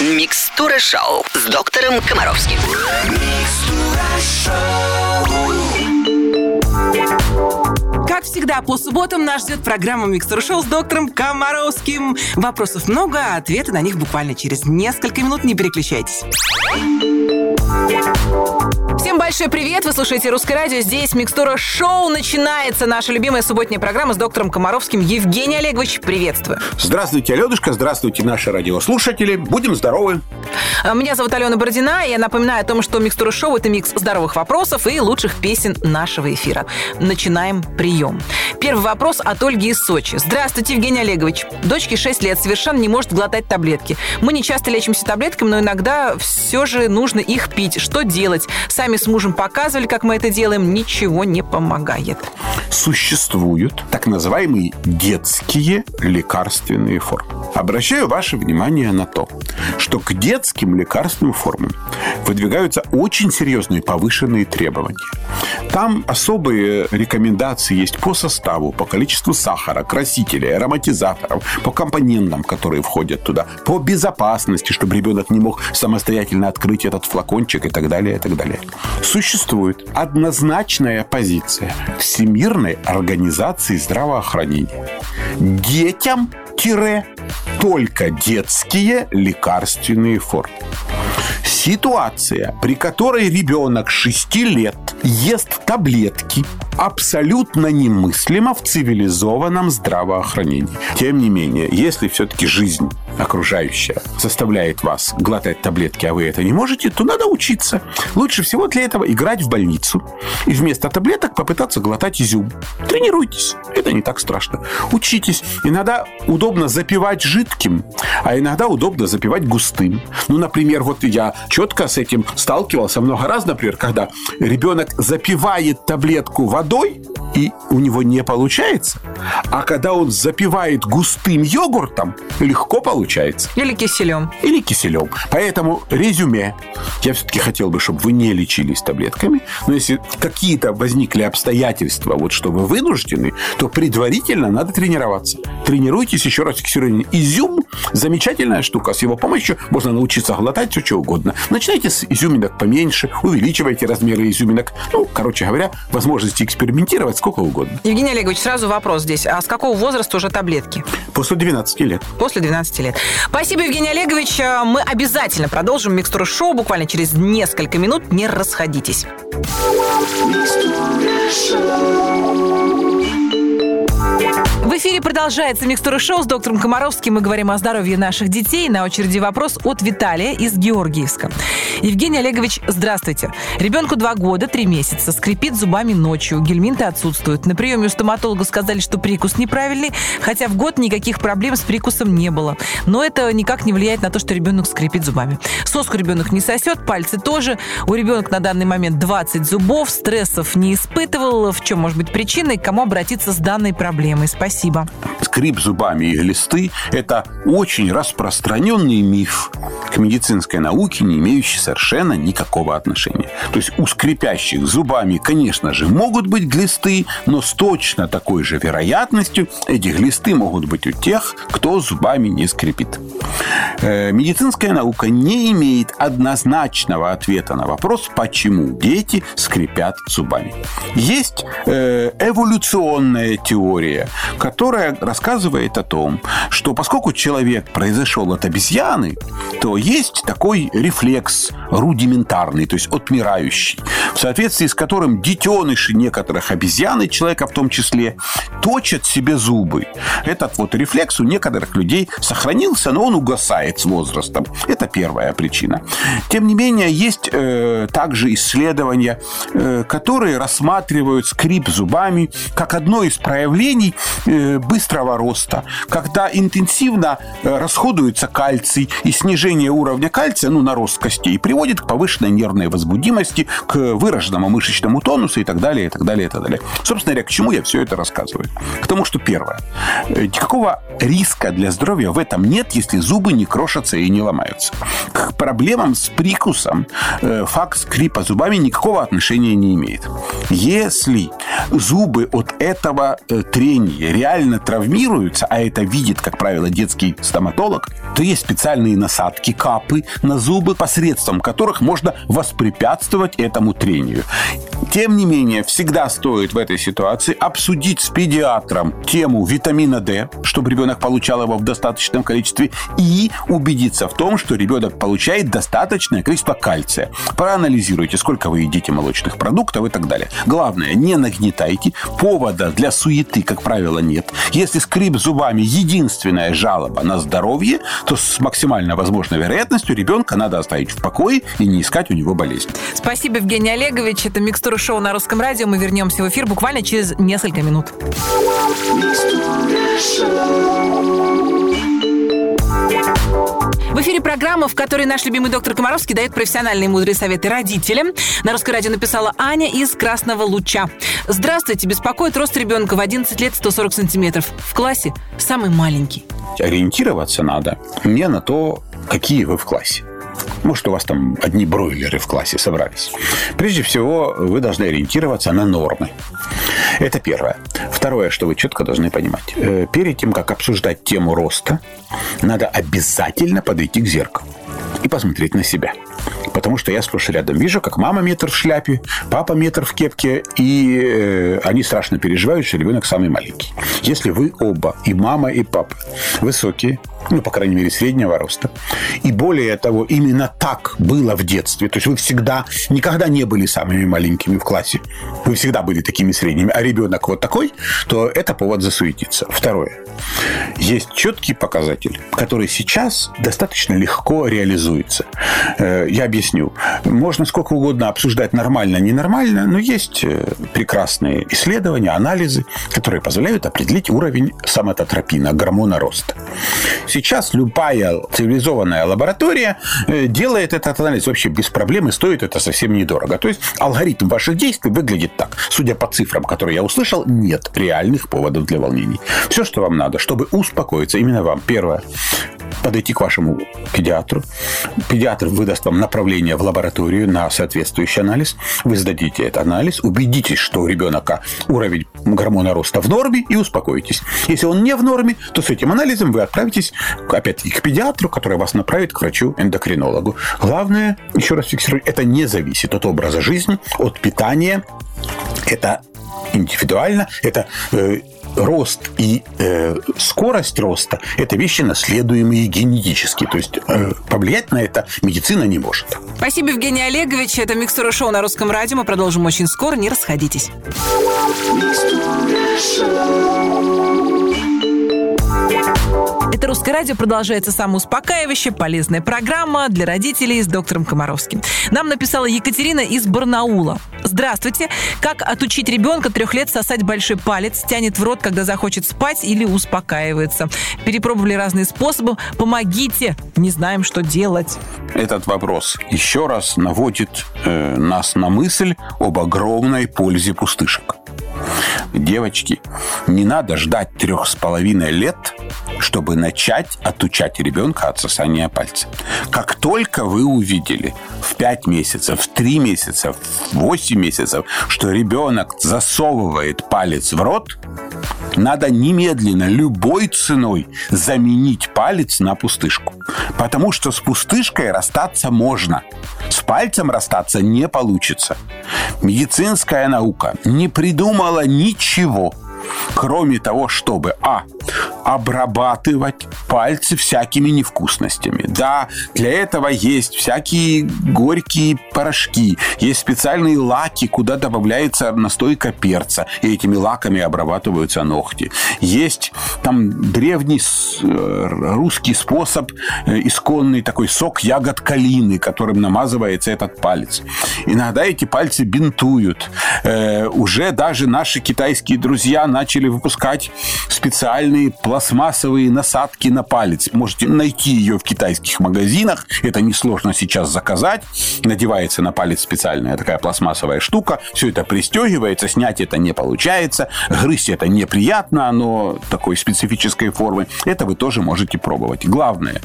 Микстура шоу с доктором Комаровским. Как всегда, по субботам нас ждет программа «Микстер Шоу» с доктором Комаровским. Вопросов много, а ответы на них буквально через несколько минут. Не переключайтесь. Всем большой привет! Вы слушаете «Русское радио». Здесь «Микстура Шоу». Начинается наша любимая субботняя программа с доктором Комаровским. Евгений Олегович, приветствую. Здравствуйте, Алёдушка, здравствуйте, наши радиослушатели. Будем здоровы. А, Меня зовут Алена Бородина, и я напоминаю о том, что «Микстура Шоу» — это микс здоровых вопросов и лучших песен нашего эфира. Начинаем прием. Первый вопрос от Ольги из Сочи. Здравствуйте, Евгений Олегович. Дочке 6 лет, совершенно не может глотать таблетки. Мы не часто лечимся таблетками, но иногда все же нужно их пить. Что делать? Сами с мужем показывали, как мы это делаем. Ничего не помогает. Существуют так называемые детские лекарственные формы. Обращаю ваше внимание на то, что к детским лекарственным формам выдвигаются очень серьезные повышенные требования. Там особые рекомендации есть по составу, по количеству сахара, красителей, ароматизаторов, по компонентам, которые входят туда, по безопасности, чтобы ребенок не мог самостоятельно открыть этот флакончик и так далее, и так далее. Существует однозначная позиция Всемирной организации здравоохранения. Детям тире только детские лекарственные формы. Ситуация, при которой ребенок 6 лет ест таблетки, абсолютно немыслима в цивилизованном здравоохранении. Тем не менее, если все-таки жизнь окружающая заставляет вас глотать таблетки, а вы это не можете, то надо учиться. Лучше всего для этого играть в больницу и вместо таблеток попытаться глотать изюм. Тренируйтесь. Это не так страшно. Учитесь. Иногда удобно запивать жидким, а иногда удобно запивать густым. Ну, например, вот я четко с этим сталкивался много раз, например, когда ребенок запивает таблетку водой, и у него не получается, а когда он запивает густым йогуртом, легко получается. Или киселем. Или киселем. Поэтому резюме. Я все-таки хотел бы, чтобы вы не лечились таблетками. Но если какие-то возникли обстоятельства, вот что вы вынуждены, то предварительно надо тренироваться. Тренируйтесь еще раз фиксирование. Изюм – замечательная штука. С его помощью можно научиться глотать все, что угодно. Начинайте с изюминок поменьше, увеличивайте размеры изюминок. Ну, короче говоря, возможности экспериментировать сколько угодно. Евгений Олегович, сразу вопрос здесь. А с какого возраста уже таблетки? После 12 лет. После 12 лет. Спасибо, Евгений Олегович. Мы обязательно продолжим микстуру шоу буквально через несколько минут. Не расходитесь. В эфире продолжается микстура шоу с доктором Комаровским. Мы говорим о здоровье наших детей. На очереди вопрос от Виталия из Георгиевска. Евгений Олегович, здравствуйте. Ребенку два года, три месяца. Скрипит зубами ночью. Гельминты отсутствуют. На приеме у стоматолога сказали, что прикус неправильный, хотя в год никаких проблем с прикусом не было. Но это никак не влияет на то, что ребенок скрипит зубами. Соску ребенок не сосет, пальцы тоже. У ребенка на данный момент 20 зубов, стрессов не испытывал. В чем может быть причина и к кому обратиться с данной проблемой? Спасибо. Скрип зубами и глисты – это очень распространенный миф к медицинской науке, не имеющий совершенно никакого отношения. То есть у скрипящих зубами, конечно же, могут быть глисты, но с точно такой же вероятностью эти глисты могут быть у тех, кто зубами не скрипит. Э, Медицинская наука не имеет однозначного ответа на вопрос, почему дети скрипят зубами. Есть э, эволюционная теория, которая рассказывает о том, что поскольку человек произошел от обезьяны, то есть такой рефлекс рудиментарный, то есть отмирающий, в соответствии с которым детеныши некоторых обезьян, и человека в том числе, точат себе зубы. Этот вот рефлекс у некоторых людей сохранился, но он угасает с возрастом. Это первая причина. Тем не менее, есть э, также исследования, э, которые рассматривают скрип зубами как одно из проявлений э, быстрого роста, когда интенсивно э, расходуется кальций и снижение уровня кальция, ну, на рост костей, приводит к повышенной нервной возбудимости, к выраженному мышечному тонусу и так далее, и так далее, и так далее. Собственно говоря, к чему я все это рассказываю? К тому, что первое. э, Никакого риска для здоровья в этом нет, если зубы не крошатся и не ломаются. К проблемам с прикусом э, факт скрипа зубами никакого отношения не имеет. Если зубы от этого э, трения реально травмируются, а это видит, как правило, детский стоматолог, то есть специальные насадки, капы на зубы, посредством которых можно воспрепятствовать этому трению. Тем не менее, всегда стоит в этой ситуации обсудить с педиатром тему витамина D, чтобы ребенок получал его в достаточном количестве, и убедиться в том, что ребенок получает достаточное количество кальция. Проанализируйте, сколько вы едите молочных продуктов и так далее. Главное, не нагнетайте. Повода для суеты, как правило, нет. Если скрип зубами единственная жалоба на здоровье, то с максимально возможной вероятностью ребенка надо оставить в покое и не искать у него болезнь. Спасибо, Евгений Олегович. Это «Микстура шоу» на Русском радио. Мы вернемся в эфир буквально через несколько минут. В эфире программа, в которой наш любимый доктор Комаровский дает профессиональные мудрые советы родителям. На русское радио написала Аня из Красного Луча. Здравствуйте, беспокоит рост ребенка в 11 лет 140 сантиметров. В классе самый маленький. Ориентироваться надо не на то, какие вы в классе. Может, у вас там одни бройлеры в классе собрались. Прежде всего, вы должны ориентироваться на нормы. Это первое. Второе, что вы четко должны понимать. Э, перед тем, как обсуждать тему роста, надо обязательно подойти к зеркалу и посмотреть на себя. Потому что я сплошь рядом вижу, как мама метр в шляпе, папа метр в кепке, и э, они страшно переживают, что ребенок самый маленький. Если вы оба, и мама, и папа, высокие, ну, по крайней мере, среднего роста. И более того, именно так было в детстве. То есть вы всегда, никогда не были самыми маленькими в классе. Вы всегда были такими средними. А ребенок вот такой, то это повод засуетиться. Второе. Есть четкий показатель, который сейчас достаточно легко реализуется. Я объясню. Можно сколько угодно обсуждать нормально, ненормально, но есть э, прекрасные исследования, анализы, которые позволяют определить уровень самототропина, гормона роста. Сейчас любая цивилизованная лаборатория э, делает этот анализ вообще без проблем, и стоит это совсем недорого. То есть алгоритм ваших действий выглядит так. Судя по цифрам, которые я услышал, нет реальных поводов для волнений. Все, что вам надо, чтобы успокоиться, именно вам. Первое подойти к вашему педиатру. Педиатр выдаст вам направление в лабораторию на соответствующий анализ. Вы сдадите этот анализ, убедитесь, что у ребенка уровень гормона роста в норме и успокойтесь. Если он не в норме, то с этим анализом вы отправитесь, опять-таки, к педиатру, который вас направит к врачу-эндокринологу. Главное, еще раз фиксирую, это не зависит от образа жизни, от питания. Это индивидуально, это э, рост и э, скорость роста – это вещи, наследуемые генетически. То есть э, повлиять на это медицина не может. Спасибо, Евгений Олегович. Это «Микстура шоу» на Русском радио. Мы продолжим очень скоро. Не расходитесь. Это «Русское радио» продолжается самоуспокаивающая, полезная программа для родителей с доктором Комаровским. Нам написала Екатерина из Барнаула. Здравствуйте. Как отучить ребенка трех лет сосать большой палец, тянет в рот, когда захочет спать или успокаивается? Перепробовали разные способы. Помогите. Не знаем, что делать. Этот вопрос еще раз наводит э, нас на мысль об огромной пользе пустышек. Девочки, не надо ждать трех с половиной лет, чтобы начать отучать ребенка от сосания пальца. Как только вы увидели в 5 месяцев, в 3 месяца, в 8 месяцев, что ребенок засовывает палец в рот, надо немедленно, любой ценой заменить палец на пустышку. Потому что с пустышкой расстаться можно. С пальцем расстаться не получится. Медицинская наука не придумала ничего, кроме того, чтобы, а, обрабатывать пальцы всякими невкусностями. Да, для этого есть всякие горькие порошки, есть специальные лаки, куда добавляется настойка перца, и этими лаками обрабатываются ногти. Есть там древний э, русский способ, э, исконный такой сок ягод калины, которым намазывается этот палец. Иногда эти пальцы бинтуют. Э, уже даже наши китайские друзья начали выпускать специальные пластмассовые насадки на палец. Можете найти ее в китайских магазинах. Это несложно сейчас заказать. Надевается на палец специальная такая пластмассовая штука. Все это пристегивается. Снять это не получается. Грызть это неприятно. Оно такой специфической формы. Это вы тоже можете пробовать. Главное,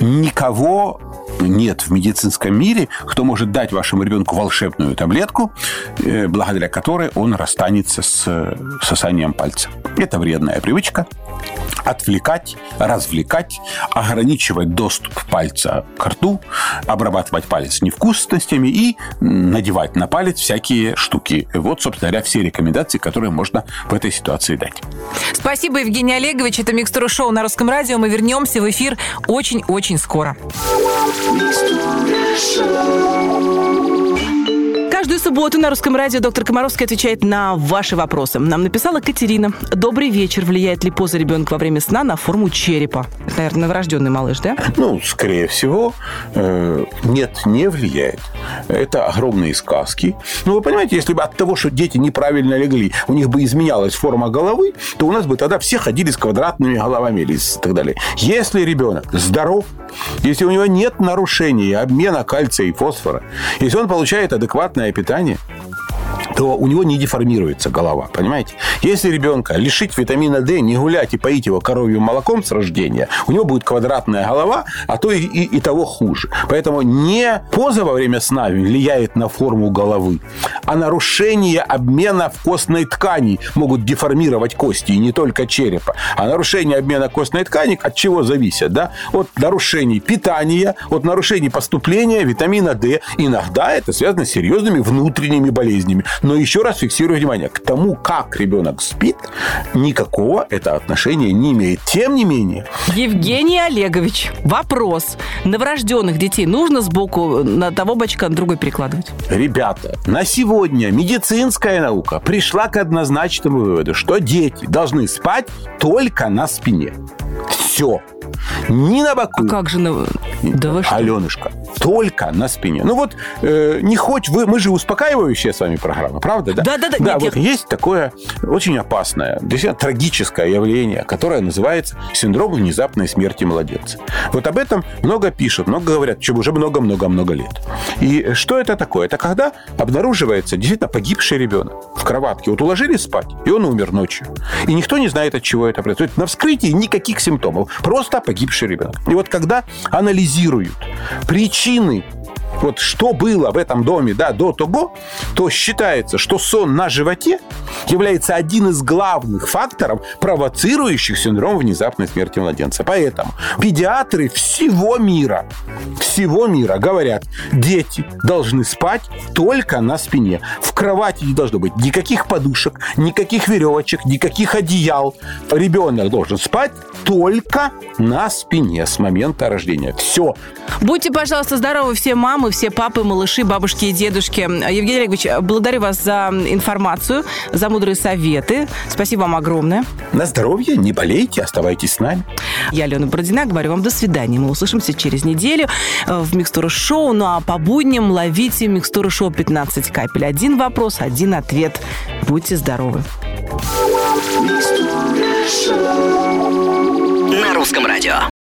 никого нет в медицинском мире, кто может дать вашему ребенку волшебную таблетку, э, благодаря которой он расстанется с э, сосанием пальца. Это вредная привычка. Отвлекать, развлекать, ограничивать доступ пальца к рту, обрабатывать палец невкусностями и надевать на палец всякие штуки. Вот, собственно говоря, все рекомендации, которые можно в этой ситуации дать. Спасибо, Евгений Олегович. Это «Микстура шоу» на Русском радио. Мы вернемся в эфир очень-очень скоро. Каждую субботу на Русском радио доктор Комаровский отвечает на ваши вопросы. Нам написала Катерина. Добрый вечер. Влияет ли поза ребенка во время сна на форму черепа? Это, наверное, новорожденный малыш, да? Ну, скорее всего, э, нет, не влияет. Это огромные сказки. Ну, вы понимаете, если бы от того, что дети неправильно легли, у них бы изменялась форма головы, то у нас бы тогда все ходили с квадратными головами или и так далее. Если ребенок здоров, если у него нет нарушений обмена кальция и фосфора, если он получает адекватное питание, то у него не деформируется голова, понимаете? Если ребенка лишить витамина D, не гулять и поить его коровьим молоком с рождения, у него будет квадратная голова, а то и, и, и того хуже. Поэтому не поза во время сна влияет на форму головы, а нарушение обмена в костной ткани могут деформировать кости, и не только черепа. А нарушение обмена костной ткани от чего зависит? Да? От нарушений питания, от нарушений поступления витамина D. Иногда это связано с серьезными внутренними болезнями. Но еще раз фиксирую внимание, к тому, как ребенок спит, никакого это отношения не имеет. Тем не менее... Евгений Олегович, вопрос. Новорожденных детей нужно сбоку на того бачка на другой перекладывать? Ребята, на сегодня медицинская наука пришла к однозначному выводу, что дети должны спать только на спине. Все. Ни на боку. А как же на... Да вы что? Аленушка, только на спине. Ну вот, э, не хоть вы... Мы же успокаивающая с вами программа, правда? Да, да, да. да да нет, вот я... есть такое очень опасное, действительно трагическое явление, которое называется синдром внезапной смерти младенца. Вот об этом много пишут, много говорят, чем уже много-много-много лет. И что это такое? Это когда обнаруживается действительно погибший ребенок в кроватке. Вот уложили спать, и он умер ночью. И никто не знает, от чего это происходит. На вскрытии никаких симптомов. Просто погибший ребенок. И вот когда анализируют причины причины вот что было в этом доме да, до того, то считается, что сон на животе является один из главных факторов, провоцирующих синдром внезапной смерти младенца. Поэтому педиатры всего мира, всего мира говорят, дети должны спать только на спине. В кровати не должно быть никаких подушек, никаких веревочек, никаких одеял. Ребенок должен спать только на спине с момента рождения. Все. Будьте, пожалуйста, здоровы все мамы, все папы, малыши, бабушки и дедушки. Евгений Олегович, благодарю вас за информацию, за мудрые советы. Спасибо вам огромное. На здоровье, не болейте, оставайтесь с нами. Я, Алена Бородина, говорю вам до свидания. Мы услышимся через неделю в Микстура Шоу. Ну а по будням ловите Микстура Шоу 15 капель. Один вопрос, один ответ. Будьте здоровы. На русском радио.